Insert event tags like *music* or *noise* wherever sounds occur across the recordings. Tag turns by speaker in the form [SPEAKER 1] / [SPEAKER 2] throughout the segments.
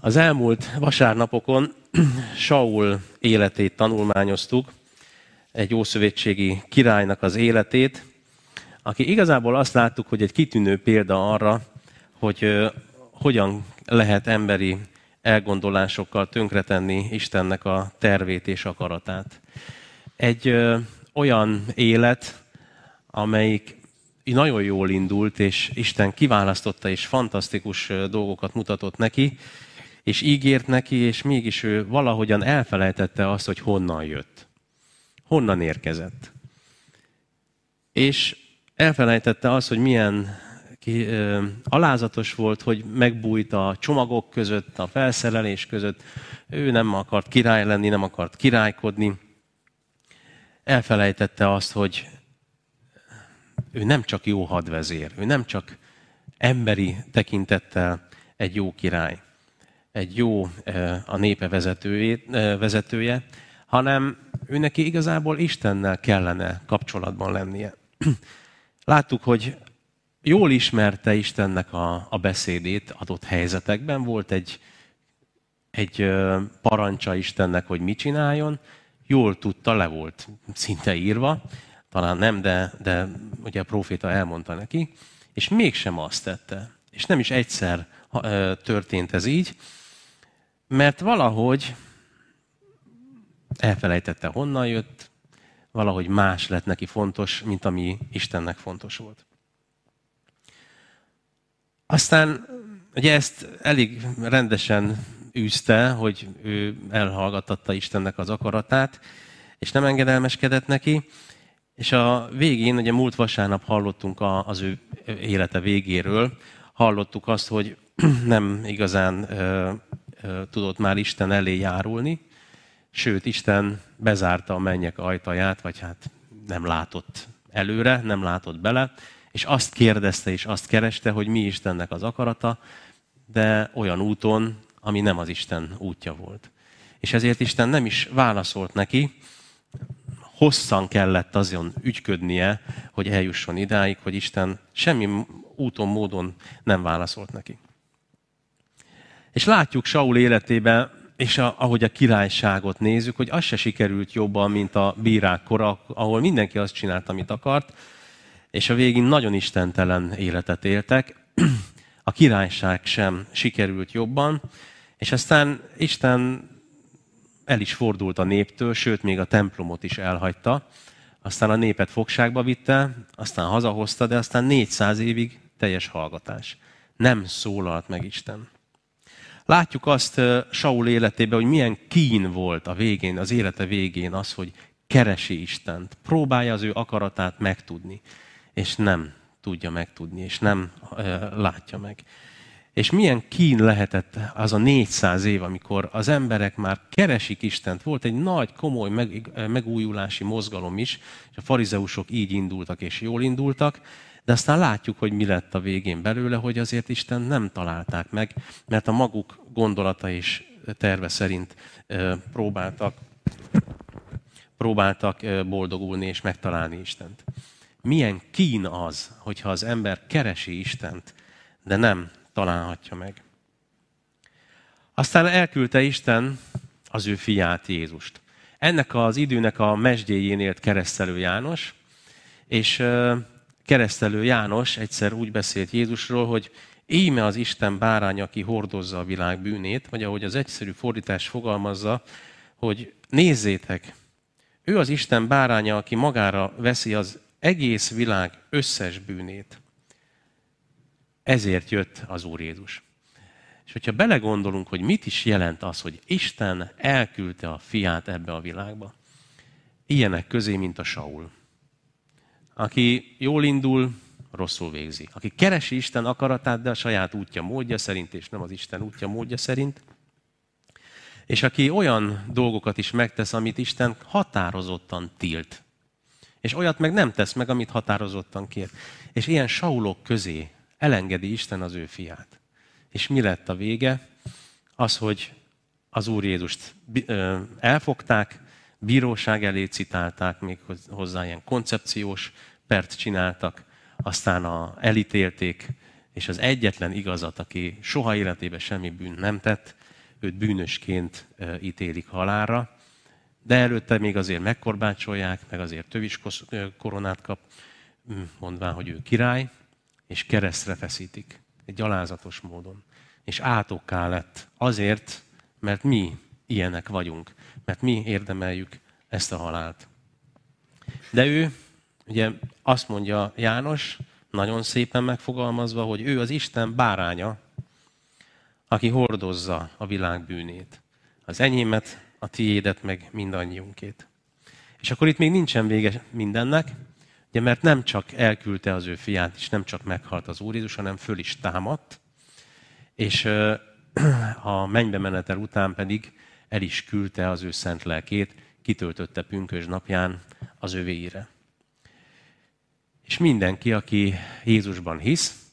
[SPEAKER 1] Az elmúlt vasárnapokon *clears throat* Saul életét tanulmányoztuk, egy ószövetségi királynak az életét, aki igazából azt láttuk, hogy egy kitűnő példa arra, hogy hogyan lehet emberi elgondolásokkal tönkretenni Istennek a tervét és akaratát. Egy olyan élet, amelyik nagyon jól indult, és Isten kiválasztotta, és fantasztikus dolgokat mutatott neki, és ígért neki, és mégis ő valahogyan elfelejtette azt, hogy honnan jött. Honnan érkezett. És elfelejtette azt, hogy milyen ki, ö, alázatos volt, hogy megbújt a csomagok között, a felszerelés között. Ő nem akart király lenni, nem akart királykodni. Elfelejtette azt, hogy ő nem csak jó hadvezér, ő nem csak emberi tekintettel egy jó király, egy jó a népe vezetője, hanem ő neki igazából Istennel kellene kapcsolatban lennie. *clears throat* Láttuk, hogy jól ismerte Istennek a, a beszédét adott helyzetekben, volt egy, egy parancsa Istennek, hogy mit csináljon, jól tudta, le volt szinte írva, talán nem, de, de ugye a proféta elmondta neki, és mégsem azt tette. És nem is egyszer történt ez így, mert valahogy elfelejtette, honnan jött, valahogy más lett neki fontos, mint ami Istennek fontos volt. Aztán ugye ezt elég rendesen űzte, hogy ő elhallgattatta Istennek az akaratát, és nem engedelmeskedett neki, és a végén, ugye múlt vasárnap hallottunk az ő élete végéről, hallottuk azt, hogy *clears throat* nem igazán tudott már Isten elé járulni, sőt, Isten bezárta a mennyek ajtaját, vagy hát nem látott előre, nem látott bele, és azt kérdezte és azt kereste, hogy mi Istennek az akarata, de olyan úton, ami nem az Isten útja volt. És ezért Isten nem is válaszolt neki, hosszan kellett azon ügyködnie, hogy eljusson idáig, hogy Isten semmi úton, módon nem válaszolt neki. És látjuk Saul életében, és a, ahogy a királyságot nézzük, hogy az se sikerült jobban, mint a bírák kora, ahol mindenki azt csinált, amit akart, és a végén nagyon istentelen életet éltek. A királyság sem sikerült jobban, és aztán Isten el is fordult a néptől, sőt, még a templomot is elhagyta. Aztán a népet fogságba vitte, aztán hazahozta, de aztán 400 évig teljes hallgatás. Nem szólalt meg Isten. Látjuk azt Saul életében, hogy milyen kín volt a végén, az élete végén az, hogy keresi Istent, próbálja az ő akaratát megtudni, és nem tudja megtudni, és nem látja meg. És milyen kín lehetett az a 400 év, amikor az emberek már keresik Istent. Volt egy nagy, komoly meg, megújulási mozgalom is, és a farizeusok így indultak és jól indultak, de aztán látjuk, hogy mi lett a végén belőle, hogy azért Isten nem találták meg, mert a maguk gondolata és terve szerint próbáltak, próbáltak boldogulni és megtalálni Istent. Milyen kín az, hogyha az ember keresi Istent, de nem találhatja meg. Aztán elküldte Isten az ő fiát, Jézust. Ennek az időnek a mesdjéjén élt keresztelő János, és keresztelő János egyszer úgy beszélt Jézusról, hogy íme az Isten bárány, aki hordozza a világ bűnét, vagy ahogy az egyszerű fordítás fogalmazza, hogy nézzétek, ő az Isten báránya, aki magára veszi az egész világ összes bűnét. Ezért jött az Úr Jézus. És hogyha belegondolunk, hogy mit is jelent az, hogy Isten elküldte a fiát ebbe a világba, ilyenek közé, mint a Saul, aki jól indul, rosszul végzi. Aki keresi Isten akaratát, de a saját útja módja szerint, és nem az Isten útja módja szerint. És aki olyan dolgokat is megtesz, amit Isten határozottan tilt. És olyat meg nem tesz meg, amit határozottan kér. És ilyen Saulok közé elengedi Isten az ő fiát. És mi lett a vége? Az, hogy az Úr Jézust elfogták, bíróság elé citálták, még hozzá ilyen koncepciós pert csináltak, aztán a, elítélték, és az egyetlen igazat, aki soha életében semmi bűn nem tett, őt bűnösként ítélik halálra, de előtte még azért megkorbácsolják, meg azért tövis koronát kap, mondván, hogy ő király, és keresztre feszítik, egy gyalázatos módon. És átokká lett azért, mert mi ilyenek vagyunk, mert mi érdemeljük ezt a halált. De ő, ugye azt mondja János, nagyon szépen megfogalmazva, hogy ő az Isten báránya, aki hordozza a világ bűnét. Az enyémet, a tiédet, meg mindannyiunkét. És akkor itt még nincsen vége mindennek, ugye, mert nem csak elküldte az ő fiát, és nem csak meghalt az Úr Jézus, hanem föl is támadt, és *clears throat* a mennybe menetel után pedig el is küldte az ő szent lelkét, kitöltötte pünkös napján az övéire. És mindenki, aki Jézusban hisz,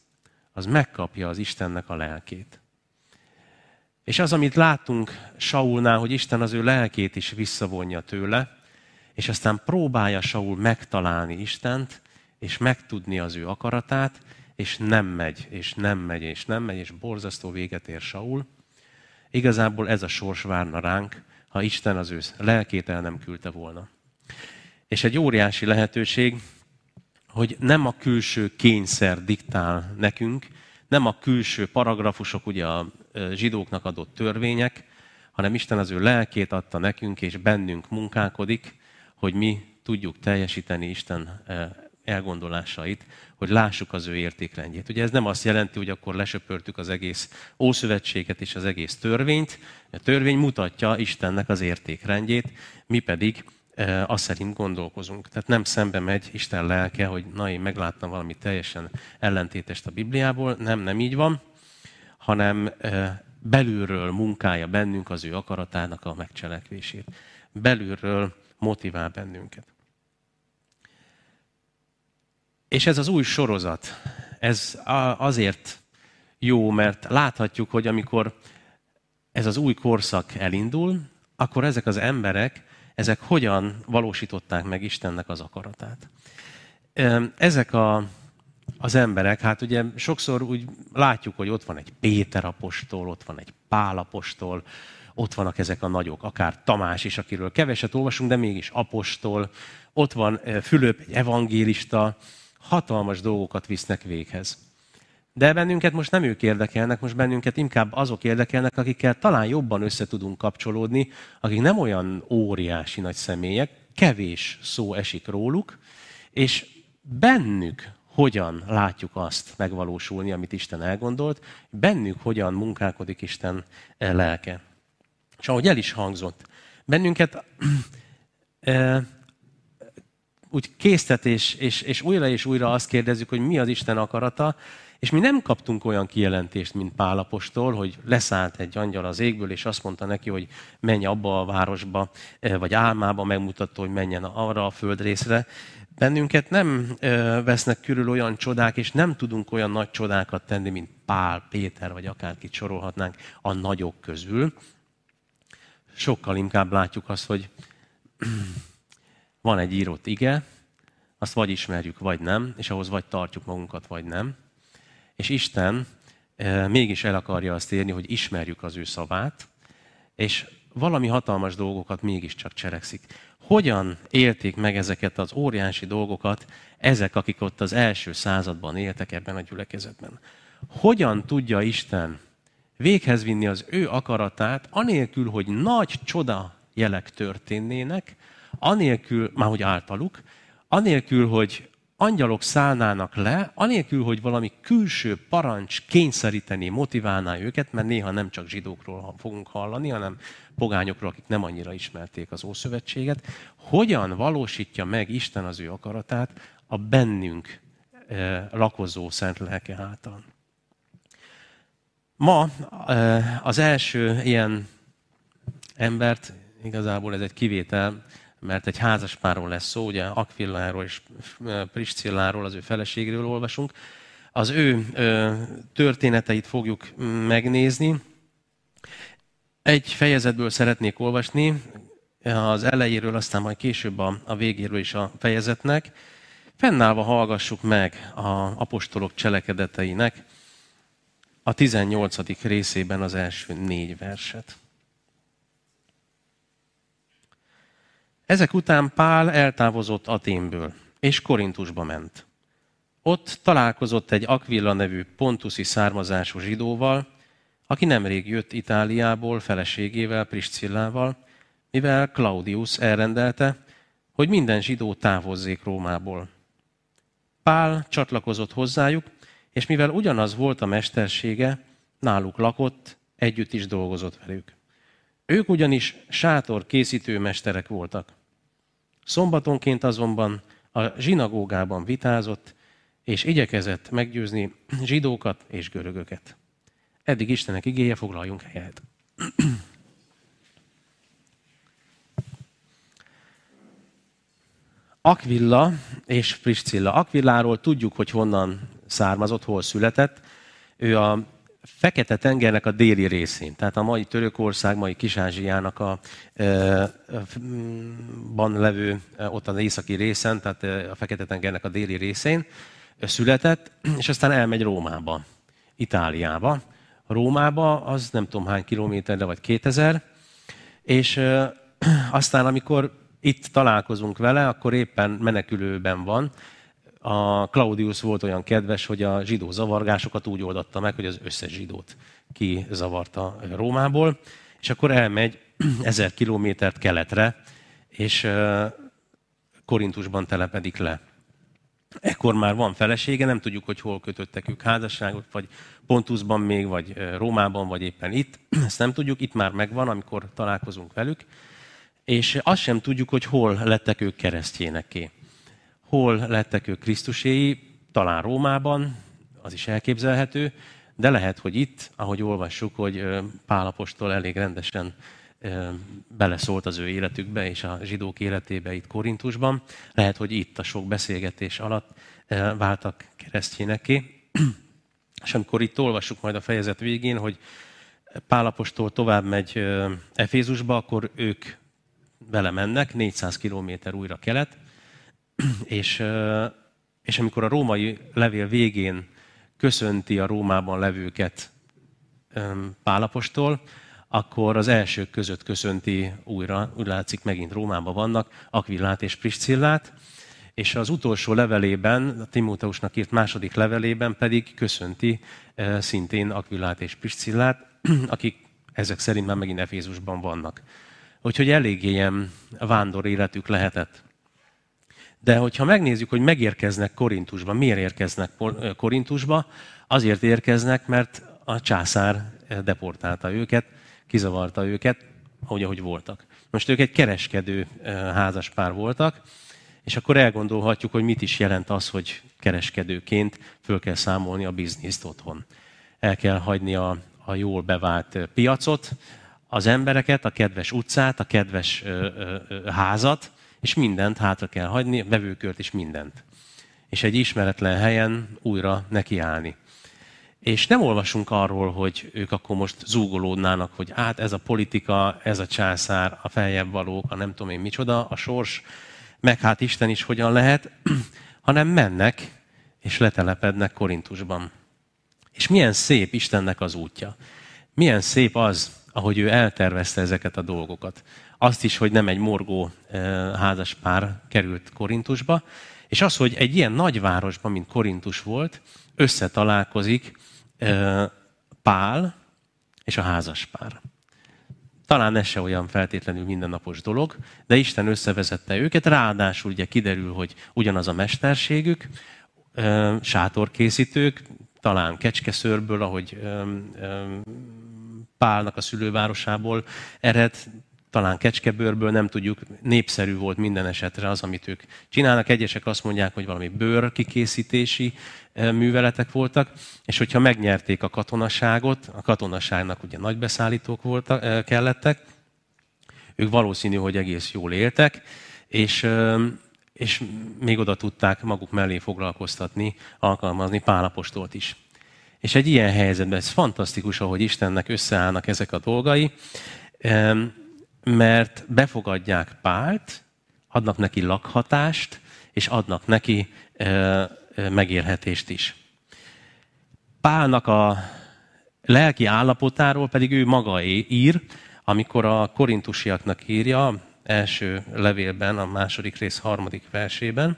[SPEAKER 1] az megkapja az Istennek a lelkét. És az, amit látunk Saulnál, hogy Isten az ő lelkét is visszavonja tőle, és aztán próbálja Saul megtalálni Istent, és megtudni az ő akaratát, és nem megy, és nem megy, és nem megy, és borzasztó véget ér Saul. Igazából ez a sors várna ránk, ha Isten az ő lelkét el nem küldte volna. És egy óriási lehetőség, hogy nem a külső kényszer diktál nekünk, nem a külső paragrafusok, ugye a zsidóknak adott törvények, hanem Isten az ő lelkét adta nekünk, és bennünk munkálkodik, hogy mi tudjuk teljesíteni Isten elgondolásait, hogy lássuk az ő értékrendjét. Ugye ez nem azt jelenti, hogy akkor lesöpörtük az egész Ószövetséget és az egész törvényt. A törvény mutatja Istennek az értékrendjét, mi pedig e, azt szerint gondolkozunk. Tehát nem szembe megy Isten lelke, hogy na, én megláttam valami teljesen ellentétest a Bibliából. Nem, nem így van, hanem e, belülről munkálja bennünk az ő akaratának a megcselekvését. Belülről motivál bennünket. És ez az új sorozat, ez azért jó, mert láthatjuk, hogy amikor ez az új korszak elindul, akkor ezek az emberek, ezek hogyan valósították meg Istennek az akaratát. Ezek a, az emberek, hát ugye sokszor úgy látjuk, hogy ott van egy Péter apostol, ott van egy Pál apostol, ott vannak ezek a nagyok, akár Tamás is, akiről keveset olvasunk, de mégis apostol, ott van Fülöp, egy evangélista, hatalmas dolgokat visznek véghez. De bennünket most nem ők érdekelnek, most bennünket inkább azok érdekelnek, akikkel talán jobban össze tudunk kapcsolódni, akik nem olyan óriási nagy személyek, kevés szó esik róluk, és bennük hogyan látjuk azt megvalósulni, amit Isten elgondolt, bennük hogyan munkálkodik Isten lelke. És ahogy el is hangzott, bennünket *clears throat* úgy késztet, és, és, és újra és újra azt kérdezzük, hogy mi az Isten akarata, és mi nem kaptunk olyan kijelentést, mint Pálapostól, hogy leszállt egy angyal az égből, és azt mondta neki, hogy menj abba a városba, eh, vagy álmába megmutatta, hogy menjen arra a földrészre. Bennünket nem eh, vesznek körül olyan csodák, és nem tudunk olyan nagy csodákat tenni, mint Pál, Péter, vagy akárkit sorolhatnánk a nagyok közül. Sokkal inkább látjuk azt, hogy van egy írott ige, azt vagy ismerjük, vagy nem, és ahhoz vagy tartjuk magunkat, vagy nem. És Isten mégis el akarja azt érni, hogy ismerjük az ő szavát, és valami hatalmas dolgokat mégiscsak cselekszik. Hogyan élték meg ezeket az óriási dolgokat ezek, akik ott az első században éltek ebben a gyülekezetben? Hogyan tudja Isten véghez vinni az ő akaratát, anélkül, hogy nagy csoda jelek történnének, anélkül, már hogy általuk, anélkül, hogy angyalok szállnának le, anélkül, hogy valami külső parancs kényszeríteni, motiválná őket, mert néha nem csak zsidókról fogunk hallani, hanem pogányokról, akik nem annyira ismerték az Ószövetséget, hogyan valósítja meg Isten az ő akaratát a bennünk eh, lakozó szent lelke által. Ma eh, az első ilyen embert, igazából ez egy kivétel, mert egy házaspárról lesz szó, ugye Akvilláról és Priscilláról, az ő feleségéről olvasunk. Az ő történeteit fogjuk megnézni. Egy fejezetből szeretnék olvasni, az elejéről, aztán majd később a, a végéről is a fejezetnek. Fennállva hallgassuk meg a apostolok cselekedeteinek a 18. részében az első négy verset. Ezek után Pál eltávozott Aténből, és Korintusba ment. Ott találkozott egy Aquila nevű pontuszi származású zsidóval, aki nemrég jött Itáliából feleségével, Priscillával, mivel Claudius elrendelte, hogy minden zsidó távozzék Rómából. Pál csatlakozott hozzájuk, és mivel ugyanaz volt a mestersége, náluk lakott, együtt is dolgozott velük. Ők ugyanis sátor készítő mesterek voltak. Szombatonként azonban a zsinagógában vitázott, és igyekezett meggyőzni zsidókat és görögöket. Eddig Istenek igéje, foglaljunk helyet. *clears throat* Aquilla és Priscilla. Aquilláról tudjuk, hogy honnan származott, hol született. Ő a Fekete tengernek a déli részén, tehát a mai Törökország, mai Kis-Ázsiának a, e, ban levő, ott az északi részen, tehát a Fekete tengernek a déli részén született, *clears throat* és aztán elmegy Rómába, Itáliába. Rómába az nem tudom hány kilométerre, vagy 2000, és *clears throat* aztán amikor itt találkozunk vele, akkor éppen menekülőben van. A Claudius volt olyan kedves, hogy a zsidó zavargásokat úgy oldatta meg, hogy az összes zsidót kizavarta Rómából, és akkor elmegy *clears throat* ezer kilométert keletre, és Korintusban telepedik le. Ekkor már van felesége, nem tudjuk, hogy hol kötöttek ők házasságot, vagy Pontusban még, vagy Rómában, vagy éppen itt. *clears throat* Ezt nem tudjuk, itt már megvan, amikor találkozunk velük és azt sem tudjuk, hogy hol lettek ők keresztjéneké. Hol lettek ők Krisztuséi, talán Rómában, az is elképzelhető, de lehet, hogy itt, ahogy olvassuk, hogy Pálapostól elég rendesen beleszólt az ő életükbe és a zsidók életébe itt Korintusban. Lehet, hogy itt a sok beszélgetés alatt váltak keresztjéneké. És amikor itt olvassuk majd a fejezet végén, hogy Pálapostól tovább megy Efézusba, akkor ők vele mennek, 400 kilométer újra kelet, *clears throat* és, és amikor a római levél végén köszönti a Rómában levőket Pálapostól, akkor az elsők között köszönti újra, úgy látszik megint Rómában vannak, Aquillát és Priscillát, és az utolsó levelében, a Timóteusnak írt második levelében pedig köszönti szintén Aquillát és Priscillát, *clears throat* akik ezek szerint már megint Efézusban vannak. Úgyhogy elég ilyen vándor életük lehetett. De hogyha megnézzük, hogy megérkeznek Korintusba, miért érkeznek Korintusba, azért érkeznek, mert a császár deportálta őket, kizavarta őket, ahogy, ahogy voltak. Most ők egy kereskedő házaspár voltak, és akkor elgondolhatjuk, hogy mit is jelent az, hogy kereskedőként föl kell számolni a bizniszt otthon. El kell hagyni a, a jól bevált piacot, az embereket, a kedves utcát, a kedves házat, és mindent hátra kell hagyni, vevőkört és mindent. És egy ismeretlen helyen újra nekiállni. És nem olvasunk arról, hogy ők akkor most zúgolódnának, hogy át ez a politika, ez a császár, a feljebb valók, a nem tudom én micsoda, a sors, meg hát Isten is hogyan lehet, *clears throat* hanem mennek és letelepednek Korintusban. És milyen szép Istennek az útja. Milyen szép az, ahogy ő eltervezte ezeket a dolgokat. Azt is, hogy nem egy morgó eh, házas pár került Korintusba, és az, hogy egy ilyen nagyvárosban, mint Korintus volt, összetalálkozik Pál és a házaspár. Talán ez se olyan feltétlenül mindennapos dolog, de Isten összevezette őket, ráadásul ugye kiderül, hogy ugyanaz a mesterségük, sátorkészítők, talán kecskeszőrből, ahogy Pálnak a szülővárosából ered, talán kecskebőrből, nem tudjuk, népszerű volt minden esetre az, amit ők csinálnak. Egyesek azt mondják, hogy valami bőr kikészítési e, műveletek voltak, és hogyha megnyerték a katonaságot, a katonaságnak ugye nagy beszállítók voltak, e, kellettek, ők valószínű, hogy egész jól éltek, és, e, és még oda tudták maguk mellé foglalkoztatni, alkalmazni Pálapostolt is. És egy ilyen helyzetben ez fantasztikus, ahogy Istennek összeállnak ezek a dolgai, mert befogadják Pált, adnak neki lakhatást, és adnak neki megélhetést is. Pálnak a lelki állapotáról pedig ő maga ír, amikor a korintusiaknak írja, első levélben, a második rész harmadik versében,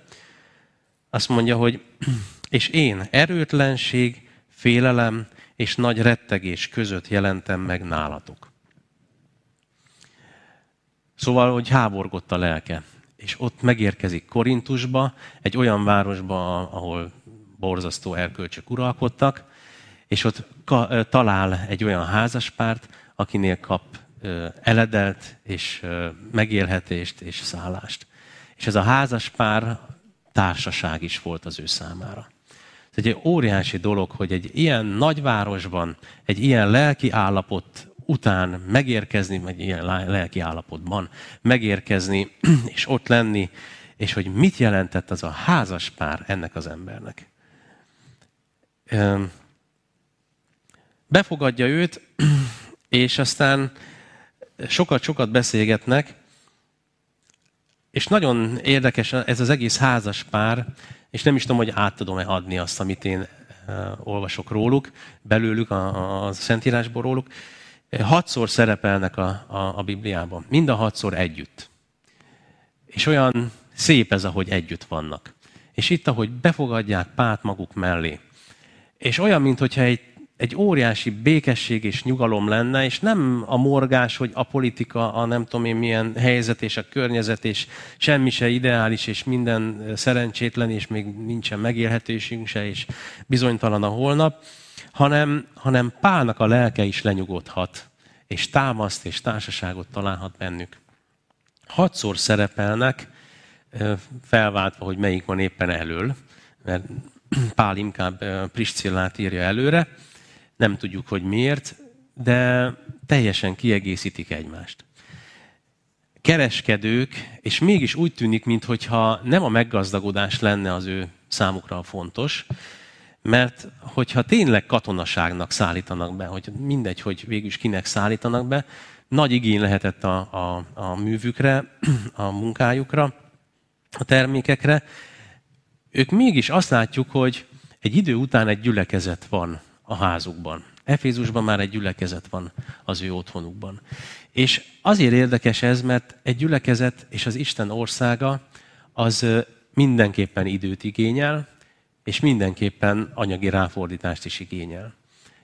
[SPEAKER 1] azt mondja, hogy *clears throat* és én erőtlenség, félelem és nagy rettegés között jelentem meg nálatok. Szóval, hogy háborgott a lelke. És ott megérkezik Korintusba, egy olyan városba, ahol borzasztó erkölcsök uralkodtak, és ott talál egy olyan házaspárt, akinél kap eledelt és megélhetést és szállást. És ez a házaspár társaság is volt az ő számára. Ez egy óriási dolog, hogy egy ilyen nagyvárosban, egy ilyen lelki állapot után megérkezni, vagy ilyen lelki állapotban megérkezni, *clears throat* és ott lenni, és hogy mit jelentett az a házas pár ennek az embernek. Befogadja őt, *clears throat* és aztán sokat-sokat beszélgetnek, és nagyon érdekes ez az egész házas pár, és nem is tudom, hogy át tudom-e adni azt, amit én olvasok róluk, belőlük, a, a Szentírásból róluk. Hatszor szerepelnek a, a, a Bibliában. Mind a hatszor együtt. És olyan szép ez, ahogy együtt vannak. És itt, ahogy befogadják Pát maguk mellé. És olyan, mintha egy egy óriási békesség és nyugalom lenne, és nem a morgás, hogy a politika, a nem tudom én milyen helyzet és a környezet, és semmi se ideális, és minden szerencsétlen, és még nincsen megélhetésünk se, és bizonytalan a holnap, hanem, hanem Pálnak a lelke is lenyugodhat, és támaszt és társaságot találhat bennük. Hatszor szerepelnek, felváltva, hogy melyik van éppen elől, mert Pál inkább Priscillát írja előre, nem tudjuk, hogy miért, de teljesen kiegészítik egymást. Kereskedők, és mégis úgy tűnik, mintha nem a meggazdagodás lenne az ő számukra fontos, mert hogyha tényleg katonaságnak szállítanak be, hogy mindegy, hogy végül is kinek szállítanak be, nagy igény lehetett a, a, a művükre, *clears throat* a munkájukra, a termékekre, ők mégis azt látjuk, hogy egy idő után egy gyülekezet van a házukban. Efézusban már egy gyülekezet van az ő otthonukban. És azért érdekes ez, mert egy gyülekezet és az Isten országa az mindenképpen időt igényel, és mindenképpen anyagi ráfordítást is igényel.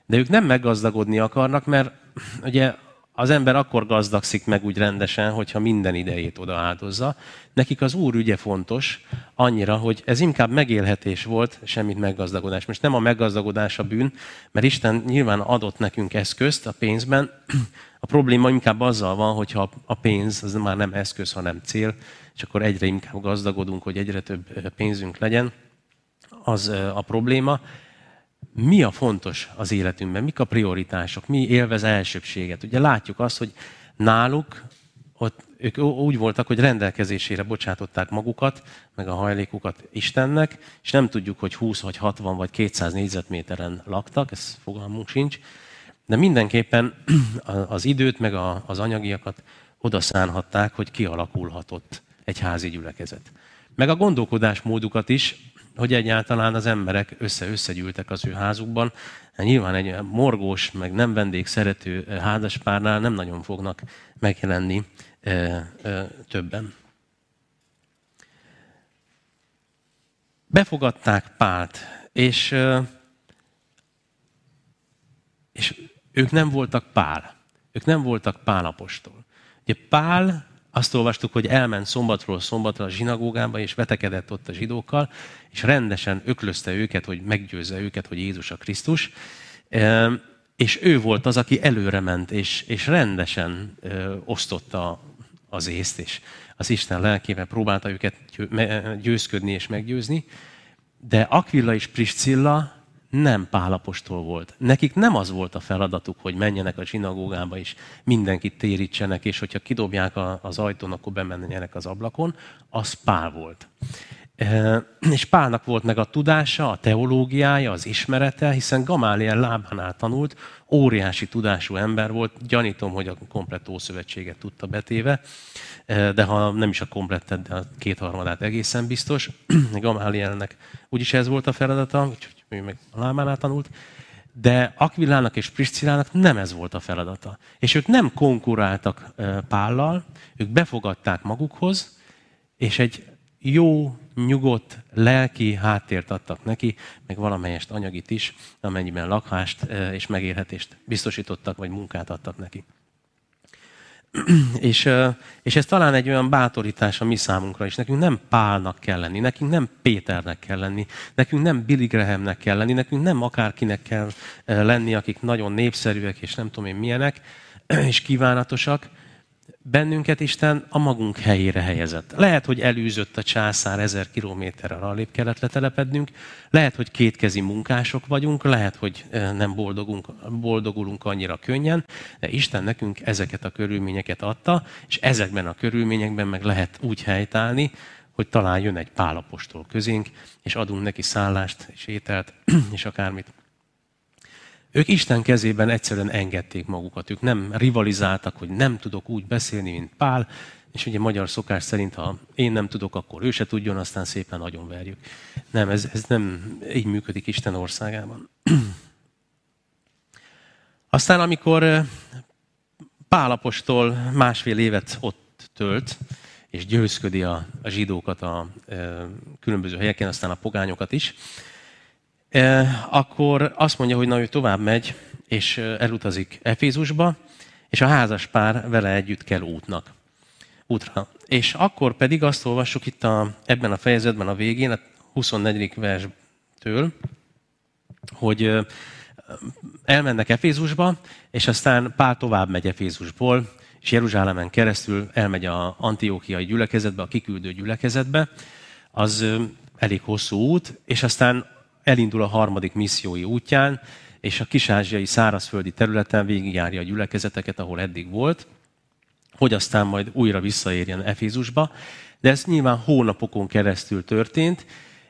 [SPEAKER 1] De ők nem meggazdagodni akarnak, mert *clears throat* ugye az ember akkor gazdagszik meg úgy rendesen, hogyha minden idejét oda áldozza. Nekik az Úr ügye fontos, annyira, hogy ez inkább megélhetés volt, semmit meggazdagodás. Most nem a meggazdagodás a bűn, mert Isten nyilván adott nekünk eszközt a pénzben. *clears throat* A probléma inkább azzal van, hogyha a pénz az már nem eszköz, hanem cél, és akkor egyre inkább gazdagodunk, hogy egyre több pénzünk legyen. Az a probléma mi a fontos az életünkben, mik a prioritások, mi élvez elsőbséget. Ugye látjuk azt, hogy náluk ott ők úgy voltak, hogy rendelkezésére bocsátották magukat, meg a hajlékukat Istennek, és nem tudjuk, hogy 20 vagy 60 vagy 200 négyzetméteren laktak, ez fogalmunk sincs, de mindenképpen *clears throat* az időt, meg az anyagiakat oda szánhatták, hogy kialakulhatott egy házi gyülekezet. Meg a gondolkodásmódukat is, hogy egyáltalán az emberek össze-összegyűltek az ő házukban. Hát nyilván egy morgós, meg nem vendég szerető házaspárnál nem nagyon fognak megjelenni e, e, többen. Befogadták Pált, és, és ők nem voltak Pál. Ők nem voltak Pálapostól. Ugye Pál azt olvastuk, hogy elment szombatról szombatra a zsinagógába, és vetekedett ott a zsidókkal, és rendesen öklözte őket, hogy meggyőzze őket, hogy Jézus a Krisztus. És ő volt az, aki előre ment, és, és rendesen osztotta az észt, és az Isten lelkével próbálta őket győzködni és meggyőzni. De Aquilla és Priscilla nem Pálapostól volt. Nekik nem az volt a feladatuk, hogy menjenek a zsinagógába és mindenkit térítsenek, és hogyha kidobják az ajtón, akkor bemenjenek az ablakon. Az Pál volt. És Pálnak volt meg a tudása, a teológiája, az ismerete, hiszen Gamáliel lábánál tanult, óriási tudású ember volt, gyanítom, hogy a komplett Ószövetséget tudta betéve, de ha nem is a komplettet, de a kétharmadát egészen biztos. *clears throat* Gamálielnek úgyis ez volt a feladata, úgyhogy ő meg a tanult. De Akvillának és Priscillának nem ez volt a feladata. És ők nem konkuráltak Pállal, ők befogadták magukhoz, és egy jó, nyugodt, lelki háttért adtak neki, meg valamelyest anyagit is, amennyiben lakhást és megélhetést biztosítottak, vagy munkát adtak neki. *clears throat* és, és ez talán egy olyan bátorítás a mi számunkra is. Nekünk nem Pálnak kell lenni, nekünk nem Péternek kell lenni, nekünk nem Billy Grahamnek kell lenni, nekünk nem akárkinek kell lenni, akik nagyon népszerűek, és nem tudom én milyenek, *clears throat* és kívánatosak, bennünket Isten a magunk helyére helyezett. Lehet, hogy elűzött a császár ezer kilométerrel arrébb kellett letelepednünk, lehet, hogy kétkezi munkások vagyunk, lehet, hogy nem boldogunk, boldogulunk annyira könnyen, de Isten nekünk ezeket a körülményeket adta, és ezekben a körülményekben meg lehet úgy helytállni, hogy talán jön egy pálapostól közénk, és adunk neki szállást, és ételt, *clears throat* és akármit. Ők Isten kezében egyszerűen engedték magukat. Ők nem rivalizáltak, hogy nem tudok úgy beszélni, mint Pál, és ugye magyar szokás szerint, ha én nem tudok, akkor ő se tudjon, aztán szépen nagyon verjük. Nem, ez, ez nem így működik Isten országában. *clears throat* Aztán, amikor Pálapostól másfél évet ott tölt, és győzködi a, a zsidókat a, a különböző helyeken, aztán a pogányokat is, akkor azt mondja, hogy na ő tovább megy, és elutazik Efézusba, és a házas pár vele együtt kell útnak. Útra. És akkor pedig azt olvassuk itt a, ebben a fejezetben a végén, a 24. verstől, hogy elmennek Efézusba, és aztán Pál tovább megy Efézusból, és Jeruzsálemen keresztül elmegy a antiókiai gyülekezetbe, a kiküldő gyülekezetbe. Az elég hosszú út, és aztán elindul a harmadik missziói útján, és a kisázsiai szárazföldi területen végigjárja a gyülekezeteket, ahol eddig volt, hogy aztán majd újra visszaérjen Efézusba. De ez nyilván hónapokon keresztül történt,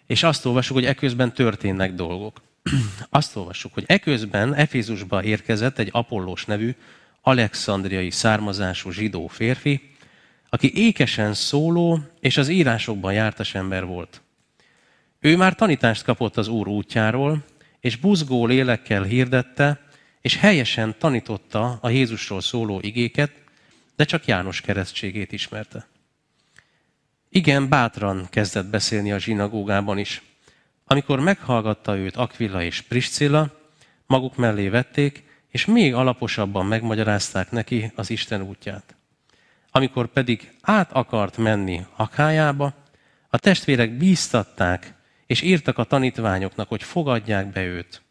[SPEAKER 1] és azt olvasjuk, hogy eközben történnek dolgok. *clears throat* Azt olvassuk, hogy eközben Efézusba érkezett egy Apollós nevű, alexandriai származású zsidó férfi, aki ékesen szóló és az írásokban jártas ember volt. Ő már tanítást kapott az Úr útjáról, és buzgó lélekkel hirdette, és helyesen tanította a Jézusról szóló igéket, de csak János keresztségét ismerte. Igen, bátran kezdett beszélni a zsinagógában is. Amikor meghallgatta őt Aquila és Priscilla, maguk mellé vették, és még alaposabban megmagyarázták neki az Isten útját. Amikor pedig át akart menni Akájába, a testvérek bíztatták, és írtak a tanítványoknak, hogy fogadják be őt.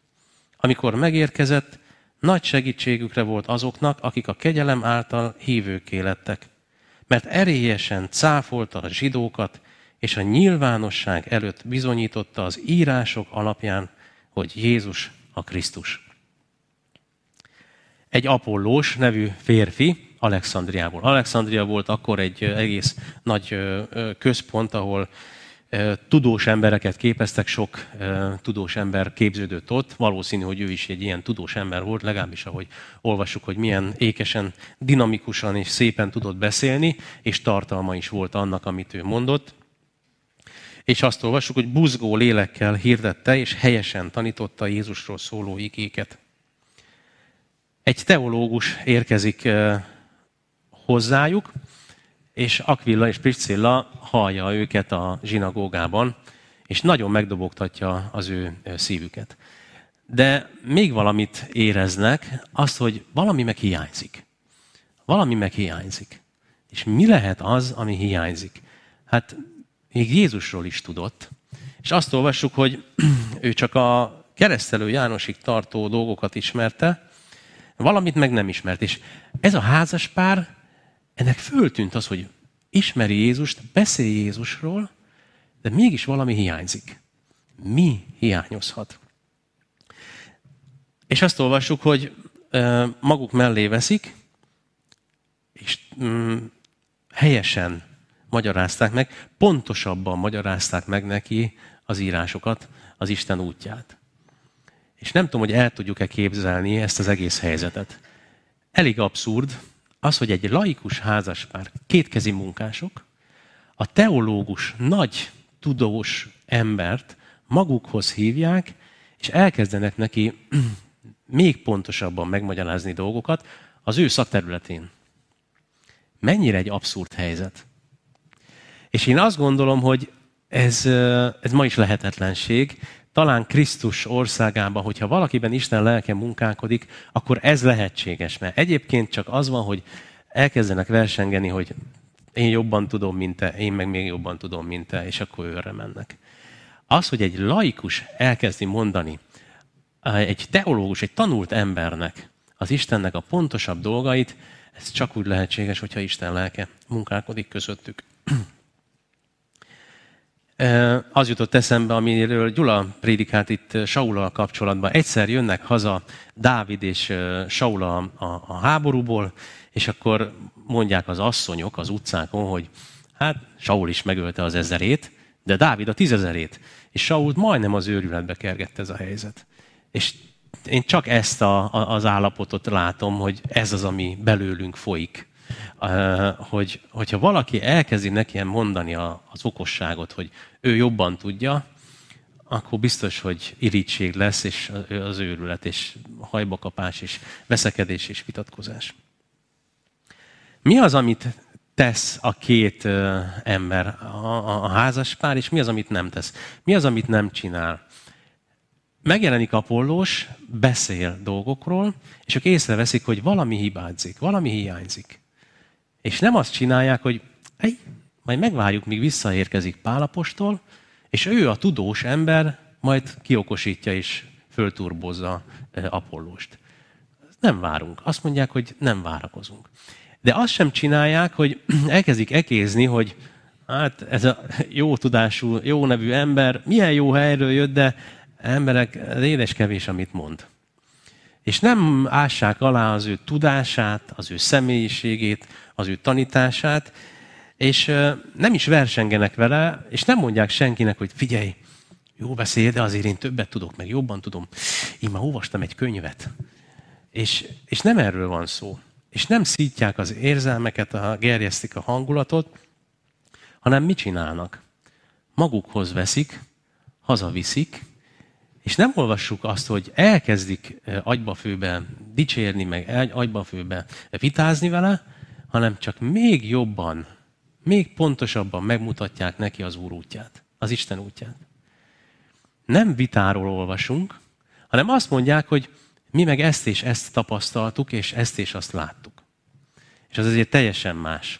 [SPEAKER 1] Amikor megérkezett, nagy segítségükre volt azoknak, akik a kegyelem által hívőké lettek, mert erélyesen cáfolta a zsidókat, és a nyilvánosság előtt bizonyította az írások alapján, hogy Jézus a Krisztus. Egy Apollós nevű férfi Alexandriából. Alexandria volt akkor egy egész nagy központ, ahol tudós embereket képeztek, sok tudós ember képződött ott. Valószínű, hogy ő is egy ilyen tudós ember volt, legalábbis ahogy olvassuk, hogy milyen ékesen, dinamikusan és szépen tudott beszélni, és tartalma is volt annak, amit ő mondott. És azt olvassuk, hogy buzgó lélekkel hirdette, és helyesen tanította Jézusról szóló igéket. Egy teológus érkezik hozzájuk, és Aquilla és Priscilla hallja őket a zsinagógában, és nagyon megdobogtatja az ő szívüket. De még valamit éreznek, azt, hogy valami meg hiányzik. Valami meg hiányzik. És mi lehet az, ami hiányzik? Hát még Jézusról is tudott. És azt olvassuk, hogy *clears throat* ő csak a keresztelő Jánosig tartó dolgokat ismerte, valamit meg nem ismert. És ez a házas pár ennek föltűnt az, hogy ismeri Jézust, beszél Jézusról, de mégis valami hiányzik. Mi hiányozhat? És azt olvassuk, hogy maguk mellé veszik, és mm, helyesen magyarázták meg, pontosabban magyarázták meg neki az írásokat, az Isten útját. És nem tudom, hogy el tudjuk-e képzelni ezt az egész helyzetet. Elég abszurd, az, hogy egy laikus házaspár, kétkezi munkások, a teológus nagy tudós embert magukhoz hívják, és elkezdenek neki *clears throat* még pontosabban megmagyarázni dolgokat az ő szakterületén. Mennyire egy abszurd helyzet. És én azt gondolom, hogy ez, ez ma is lehetetlenség. Talán Krisztus országában, hogyha valakiben Isten lelke munkálkodik, akkor ez lehetséges. Mert egyébként csak az van, hogy elkezdenek versengeni, hogy én jobban tudom, mint te, én meg még jobban tudom, mint te, és akkor őre mennek. Az, hogy egy laikus elkezdi mondani, egy teológus, egy tanult embernek az Istennek a pontosabb dolgait, ez csak úgy lehetséges, hogyha Isten lelke munkálkodik közöttük. *clears throat* Az jutott eszembe, amiről Gyula prédikált itt Saulal kapcsolatban. Egyszer jönnek haza Dávid és Saul a, háborúból, és akkor mondják az asszonyok az utcákon, hogy hát Saul is megölte az ezerét, de Dávid a tízezerét. És Sault majdnem az őrületbe kergett ez a helyzet. És én csak ezt a, a, az állapotot látom, hogy ez az, ami belőlünk folyik. Hogy, hogyha valaki elkezdi neki mondani az okosságot, hogy ő jobban tudja, akkor biztos, hogy irítség lesz, és az őrület, és hajbakapás, és veszekedés, és vitatkozás. Mi az, amit tesz a két ember, a, a házas pár, és mi az, amit nem tesz? Mi az, amit nem csinál? Megjelenik Apollós, beszél dolgokról, és ők észreveszik, hogy valami hibázik, valami hiányzik. És nem azt csinálják, hogy hey, majd megvárjuk, míg visszaérkezik Pálapostól, és ő a tudós ember majd kiokosítja és fölturbozza Apollóst. Nem várunk. Azt mondják, hogy nem várakozunk. De azt sem csinálják, hogy *clears throat* elkezdik ekézni, hogy hát ez a jó tudású, jó nevű ember milyen jó helyről jött, de emberek, édes kevés, amit mond. És nem ássák alá az ő tudását, az ő személyiségét, az ő tanítását, és nem is versengenek vele, és nem mondják senkinek, hogy figyelj, jó beszél, de azért én többet tudok, meg jobban tudom. Én már olvastam egy könyvet. És, és nem erről van szó és nem szítják az érzelmeket, a, gerjesztik a hangulatot, hanem mit csinálnak? Magukhoz veszik, hazaviszik, és nem olvassuk azt, hogy elkezdik agybafőbe dicsérni, meg agybafőbe vitázni vele, hanem csak még jobban, még pontosabban megmutatják neki az Úr útját, az Isten útját. Nem vitáról olvasunk, hanem azt mondják, hogy mi meg ezt és ezt tapasztaltuk, és ezt és azt láttuk. És az azért teljesen más,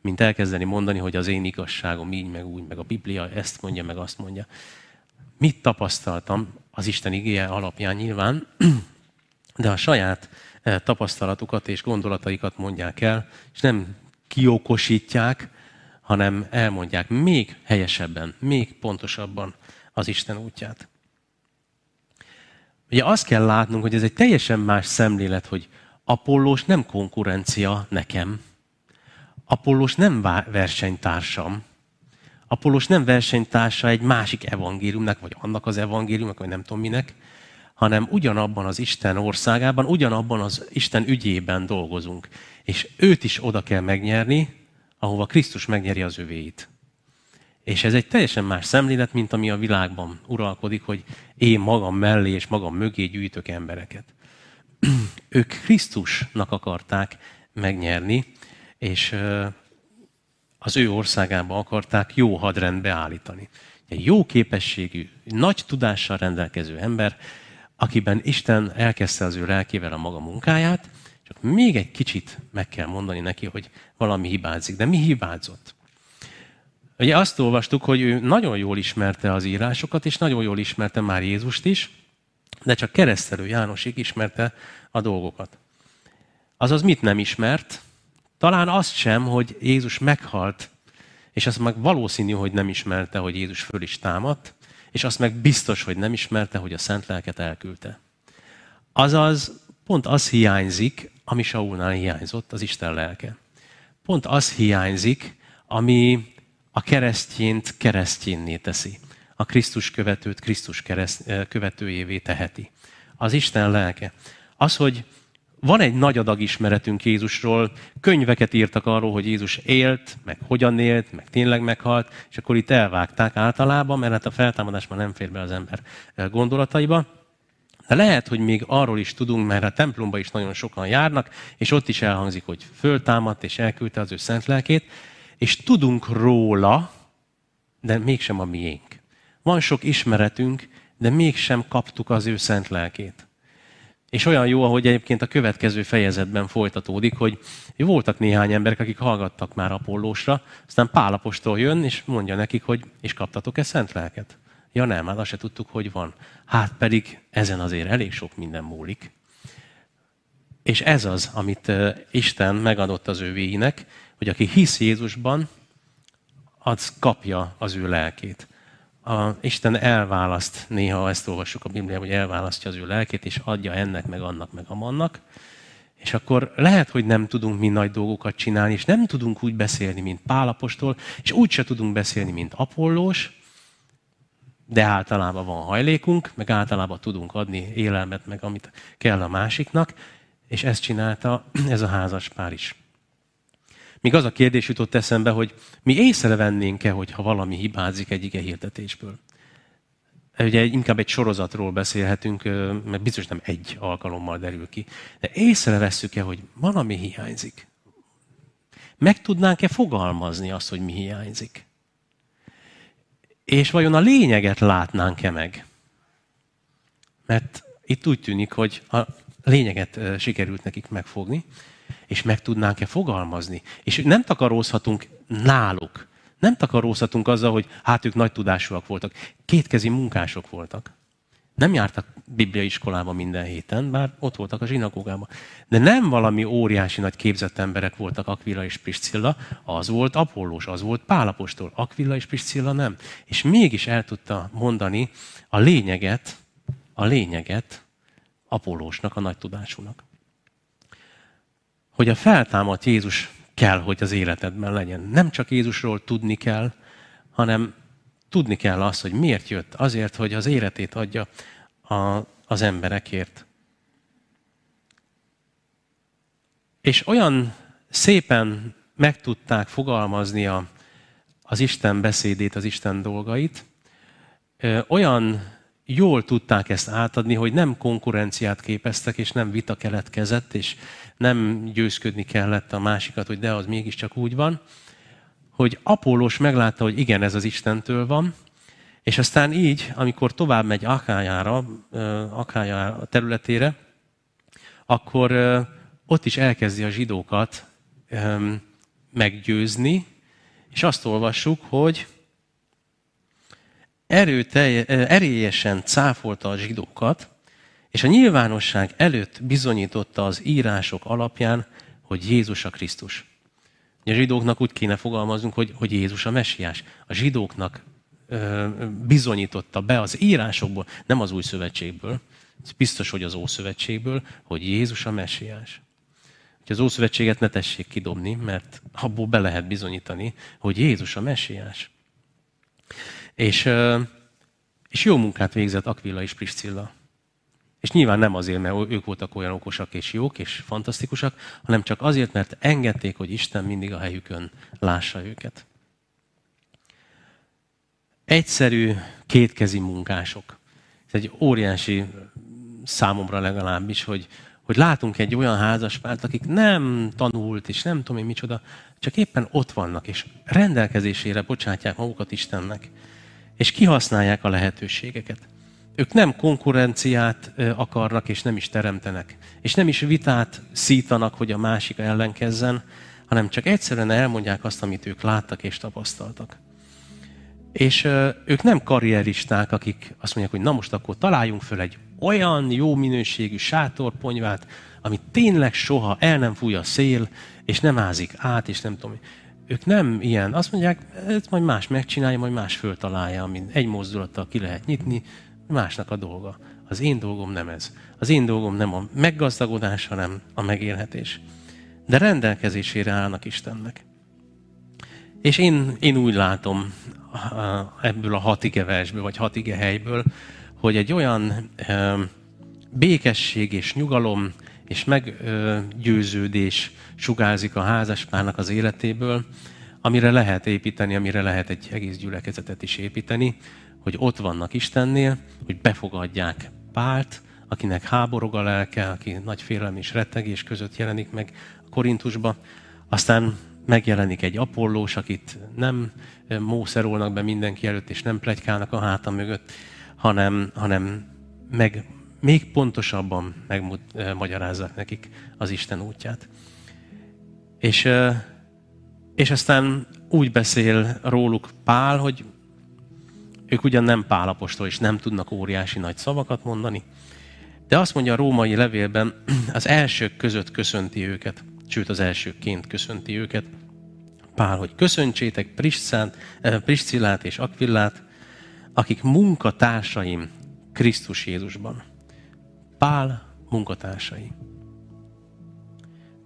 [SPEAKER 1] mint elkezdeni mondani, hogy az én igazságom így, meg úgy, meg a Biblia ezt mondja, meg azt mondja. Mit tapasztaltam az Isten igéje alapján nyilván, *clears throat* de a saját eh, tapasztalatukat és gondolataikat mondják el, és nem kiokosítják, hanem elmondják még helyesebben, még pontosabban az Isten útját. Ugye azt kell látnunk, hogy ez egy teljesen más szemlélet, hogy Apollós nem konkurencia nekem. Apollós nem versenytársam. Apollós nem versenytársa egy másik evangéliumnak, vagy annak az evangéliumnak, vagy nem tudom minek, hanem ugyanabban az Isten országában, ugyanabban az Isten ügyében dolgozunk. És őt is oda kell megnyerni, ahova Krisztus megnyeri az övéit. És ez egy teljesen más szemlélet, mint ami a világban uralkodik, hogy én magam mellé és magam mögé gyűjtök embereket. *clears throat* ők Krisztusnak akarták megnyerni, és az ő országába akarták jó hadrendbe állítani. Egy jó képességű, nagy tudással rendelkező ember, akiben Isten elkezdte az ő lelkével a maga munkáját, csak még egy kicsit meg kell mondani neki, hogy valami hibázik. De mi hibázott? Ugye azt olvastuk, hogy ő nagyon jól ismerte az írásokat, és nagyon jól ismerte már Jézust is, de csak keresztelő Jánosig ismerte a dolgokat. Azaz mit nem ismert? Talán azt sem, hogy Jézus meghalt, és azt meg valószínű, hogy nem ismerte, hogy Jézus föl is támadt, és azt meg biztos, hogy nem ismerte, hogy a Szent Lelket elküldte. Azaz pont az hiányzik, ami Saulnál hiányzott, az Isten lelke. Pont az hiányzik, ami a keresztjént keresztjénné teszi. A Krisztus követőt Krisztus kereszt, követőjévé teheti. Az Isten lelke. Az, hogy van egy nagy adag ismeretünk Jézusról, könyveket írtak arról, hogy Jézus élt, meg hogyan élt, meg tényleg meghalt, és akkor itt elvágták általában, mert hát a feltámadás már nem fér be az ember gondolataiba. De lehet, hogy még arról is tudunk, mert a templomba is nagyon sokan járnak, és ott is elhangzik, hogy föltámadt és elküldte az ő szent lelkét, és tudunk róla, de mégsem a miénk. Van sok ismeretünk, de mégsem kaptuk az ő szent lelkét. És olyan jó, ahogy egyébként a következő fejezetben folytatódik, hogy voltak néhány emberek, akik hallgattak már Apollósra, aztán Pálapostól jön, és mondja nekik, hogy és kaptatok-e szent lelket? Ja nem, hát azt se tudtuk, hogy van. Hát pedig ezen azért elég sok minden múlik. És ez az, amit Isten megadott az ővéinek, hogy aki hisz Jézusban, az kapja az ő lelkét a Isten elválaszt, néha ezt olvassuk a Bibliában, hogy elválasztja az ő lelkét, és adja ennek, meg annak, meg amannak. És akkor lehet, hogy nem tudunk mi nagy dolgokat csinálni, és nem tudunk úgy beszélni, mint Pálapostól, és úgy se tudunk beszélni, mint Apollós, de általában van hajlékunk, meg általában tudunk adni élelmet, meg amit kell a másiknak, és ezt csinálta ez a házas pár is. Míg az a kérdés jutott eszembe, hogy mi észrevennénk-e, hogyha valami hibázik egy ige hirdetésből. Ugye inkább egy sorozatról beszélhetünk, mert biztos nem egy alkalommal derül ki. De észrevesszük-e, hogy valami hiányzik? Meg tudnánk-e fogalmazni azt, hogy mi hiányzik? És vajon a lényeget látnánk-e meg? Mert itt úgy tűnik, hogy a lényeget sikerült nekik megfogni, és meg tudnánk-e fogalmazni. És nem takarózhatunk náluk. Nem takarózhatunk azzal, hogy hát ők nagy tudásúak voltak. Kétkezi munkások voltak. Nem jártak bibliai iskolába minden héten, bár ott voltak a zsinagógában. De nem valami óriási nagy képzett emberek voltak Aquila és Priscilla, az volt Apollós, az volt Pálapostól. Aquila és Priscilla nem. És mégis el tudta mondani a lényeget, a lényeget Apollósnak, a nagy tudásúnak hogy a feltámadt Jézus kell, hogy az életedben legyen. Nem csak Jézusról tudni kell, hanem tudni kell azt, hogy miért jött. Azért, hogy az életét adja a, az emberekért. És olyan szépen meg tudták fogalmazni a, az Isten beszédét, az Isten dolgait, olyan jól tudták ezt átadni, hogy nem konkurenciát képeztek, és nem vita keletkezett, és nem győzködni kellett a másikat, hogy de az mégiscsak úgy van, hogy Apollos meglátta, hogy igen, ez az Istentől van, és aztán így, amikor tovább megy Akájára, Akájára területére, akkor ott is elkezdi a zsidókat meggyőzni, és azt olvassuk, hogy erőtelje, erélyesen cáfolta a zsidókat, és a nyilvánosság előtt bizonyította az írások alapján, hogy Jézus a Krisztus. A zsidóknak úgy kéne fogalmaznunk, hogy, hogy Jézus a messiás. A zsidóknak ö, bizonyította be az írásokból, nem az új szövetségből, ez biztos, hogy az Ószövetségből, hogy Jézus a messiás. Hogy az Ószövetséget ne tessék kidobni, mert abból be lehet bizonyítani, hogy Jézus a messiás. És, és jó munkát végzett Aquila és Priscilla. És nyilván nem azért, mert ők voltak olyan okosak és jók és fantasztikusak, hanem csak azért, mert engedték, hogy Isten mindig a helyükön lássa őket. Egyszerű, kétkezi munkások. Ez egy óriási számomra legalábbis, hogy, hogy látunk egy olyan házaspárt, akik nem tanult, és nem tudom én micsoda, csak éppen ott vannak, és rendelkezésére bocsátják magukat Istennek, és kihasználják a lehetőségeket. Ők nem konkurenciát akarnak, és nem is teremtenek. És nem is vitát szítanak, hogy a másik ellenkezzen, hanem csak egyszerűen elmondják azt, amit ők láttak és tapasztaltak. És ők nem karrieristák, akik azt mondják, hogy na most akkor találjunk föl egy olyan jó minőségű sátorponyvát, amit tényleg soha el nem fúj a szél, és nem ázik át, és nem tudom. Ők nem ilyen. Azt mondják, ezt majd más megcsinálja, majd más föltalálja, amit egy mozdulattal ki lehet nyitni, másnak a dolga. Az én dolgom nem ez. Az én dolgom nem a meggazdagodás, hanem a megélhetés. De rendelkezésére állnak Istennek. És én, én úgy látom ebből a hatigeversből, vagy hatigehelyből, hogy egy olyan békesség és nyugalom és meggyőződés sugárzik a házaspárnak az életéből, amire lehet építeni, amire lehet egy egész gyülekezetet is építeni, hogy ott vannak Istennél, hogy befogadják Pált, akinek háborog a lelke, aki nagy félelem és rettegés között jelenik meg Korintusba. Aztán megjelenik egy apollós, akit nem mószerolnak be mindenki előtt, és nem plegykálnak a háta mögött, hanem, hanem meg, még pontosabban megmagyarázzák nekik az Isten útját. És, és aztán úgy beszél róluk Pál, hogy ők ugyan nem pálapostól, és nem tudnak óriási nagy szavakat mondani, de azt mondja a római levélben, *clears throat* az elsők között köszönti őket, sőt az elsőként köszönti őket. Pál, hogy köszöntsétek Priscillát és Akvillát, akik munkatársaim Krisztus Jézusban. Pál munkatársai.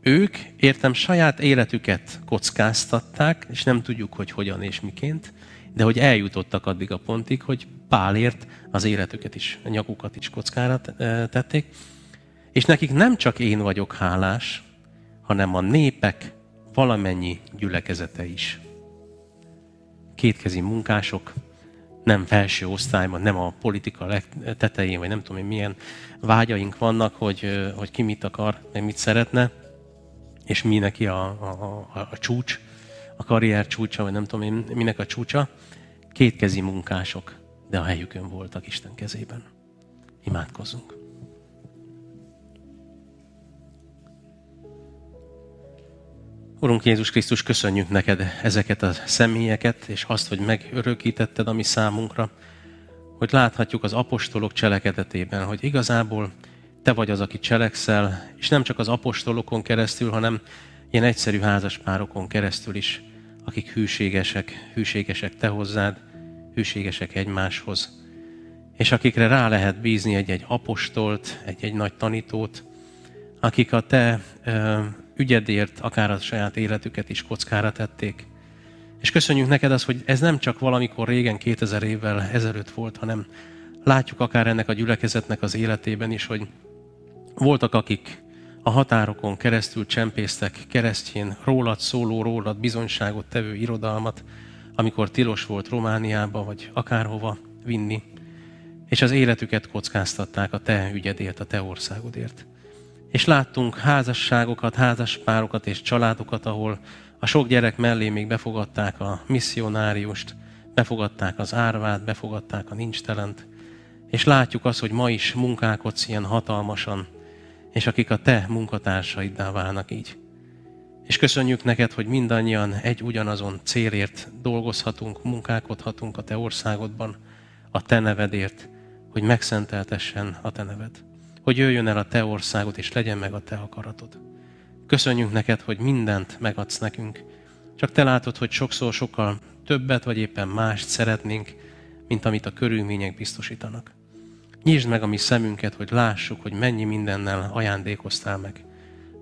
[SPEAKER 1] Ők, értem, saját életüket kockáztatták, és nem tudjuk, hogy hogyan és miként, de hogy eljutottak addig a pontig, hogy Pálért az életüket is, a nyakukat is kockára tették. És nekik nem csak én vagyok hálás, hanem a népek valamennyi gyülekezete is. Kétkezi munkások, nem felső osztályban, nem a politika tetején, vagy nem tudom én milyen vágyaink vannak, hogy, hogy ki mit akar, mit szeretne, és mi neki a, a, a, a csúcs, a karrier csúcsa, vagy nem tudom én, minek a csúcsa. Kétkezi munkások, de a helyükön voltak Isten kezében. Imádkozzunk. Urunk Jézus Krisztus, köszönjük neked ezeket a személyeket, és azt, hogy megörökítetted a mi számunkra, hogy láthatjuk az apostolok cselekedetében, hogy igazából te vagy az, aki cselekszel, és nem csak az apostolokon keresztül, hanem ilyen egyszerű házaspárokon keresztül is, akik hűségesek, hűségesek te hozzád, hűségesek egymáshoz, és akikre rá lehet bízni egy-egy apostolt, egy-egy nagy tanítót, akik a te ö, ügyedért akár a saját életüket is kockára tették. És köszönjük neked az, hogy ez nem csak valamikor régen, 2000 évvel ezelőtt volt, hanem látjuk akár ennek a gyülekezetnek az életében is, hogy voltak, akik a határokon keresztül csempésztek keresztjén rólad szóló, rólad bizonyságot tevő irodalmat, amikor tilos volt Romániába, vagy akárhova vinni, és az életüket kockáztatták a te ügyedért, a te országodért. És láttunk házasságokat, házaspárokat és családokat, ahol a sok gyerek mellé még befogadták a misszionáriust, befogadták az árvát, befogadták a nincstelent, és látjuk azt, hogy ma is munkálkodsz ilyen hatalmasan, és akik a te munkatársaiddá válnak így. És köszönjük neked, hogy mindannyian egy ugyanazon célért dolgozhatunk, munkálkodhatunk a te országodban, a te nevedért, hogy megszenteltessen a te neved. Hogy jöjjön el a te országod, és legyen meg a te akaratod. Köszönjük neked, hogy mindent megadsz nekünk. Csak te látod, hogy sokszor sokkal többet, vagy éppen mást szeretnénk, mint amit a körülmények biztosítanak. Nyisd meg a mi szemünket, hogy lássuk, hogy mennyi mindennel ajándékoztál meg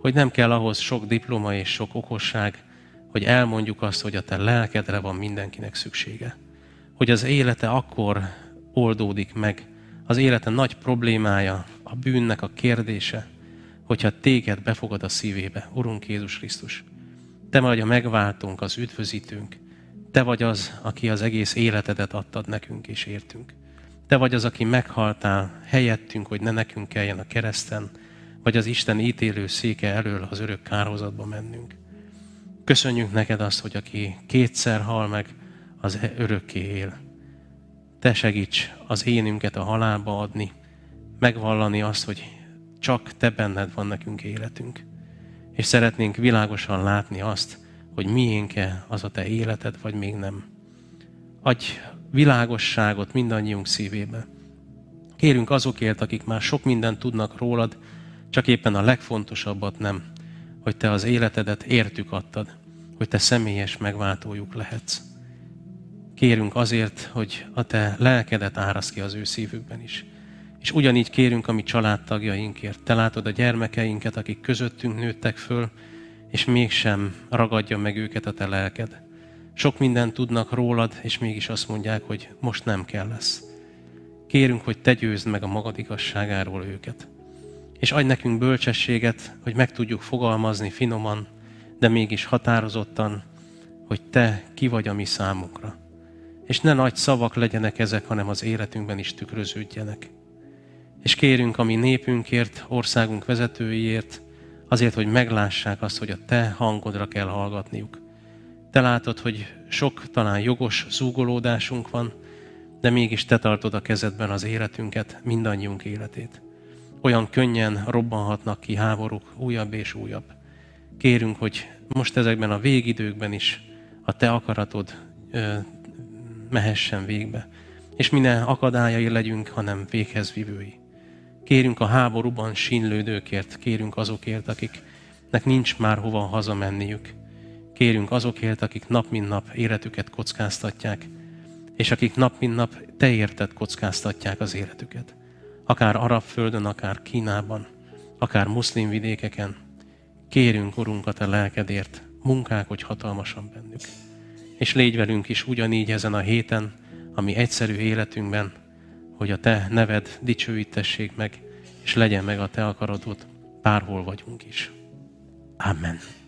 [SPEAKER 1] hogy nem kell ahhoz sok diploma és sok okosság, hogy elmondjuk azt, hogy a te lelkedre van mindenkinek szüksége. Hogy az élete akkor oldódik meg, az élete nagy problémája, a bűnnek a kérdése, hogyha téged befogad a szívébe, Urunk Jézus Krisztus. Te vagy a megváltunk, az üdvözítünk. Te vagy az, aki az egész életedet adtad nekünk és értünk. Te vagy az, aki meghaltál helyettünk, hogy ne nekünk kelljen a kereszten, vagy az Isten ítélő széke elől az örök kárhozatba mennünk. Köszönjük neked azt, hogy aki kétszer hal meg, az örökké él. Te segíts az énünket a halálba adni, megvallani azt, hogy csak te benned van nekünk életünk. És szeretnénk világosan látni azt, hogy miénke az a te életed, vagy még nem. Adj világosságot mindannyiunk szívébe. Kérünk azokért, akik már sok mindent tudnak rólad, csak éppen a legfontosabbat nem, hogy te az életedet értük adtad, hogy te személyes megváltójuk lehetsz. Kérünk azért, hogy a te lelkedet árasz ki az ő szívükben is. És ugyanígy kérünk a mi családtagjainkért. Te látod a gyermekeinket, akik közöttünk nőttek föl, és mégsem ragadja meg őket a te lelked. Sok mindent tudnak rólad, és mégis azt mondják, hogy most nem kell lesz. Kérünk, hogy te győzd meg a magad igazságáról őket és adj nekünk bölcsességet, hogy meg tudjuk fogalmazni finoman, de mégis határozottan, hogy Te ki vagy a mi számunkra. És ne nagy szavak legyenek ezek, hanem az életünkben is tükröződjenek. És kérünk a mi népünkért, országunk vezetőiért, azért, hogy meglássák azt, hogy a Te hangodra kell hallgatniuk. Te látod, hogy sok talán jogos zúgolódásunk van, de mégis Te tartod a kezedben az életünket, mindannyiunk életét. Olyan könnyen robbanhatnak ki háborúk újabb és újabb. Kérünk, hogy most ezekben a végidőkben is a Te akaratod ö, mehessen végbe, és minden akadályai legyünk, hanem véghez vivői. Kérünk a háborúban sínlődőkért, kérünk azokért, akiknek nincs már hova hazamenniük. Kérünk azokért, akik nap mint nap életüket kockáztatják, és akik nap mint nap te érted kockáztatják az életüket. Akár arab földön, akár Kínában, akár muszlim vidékeken. Kérünk, Urunk, a lelkedért, munkálkodj hatalmasan bennük. És légy velünk is ugyanígy ezen a héten, ami egyszerű életünkben, hogy a Te neved dicsőítessék meg, és legyen meg a Te akaratod, bárhol vagyunk is. Amen.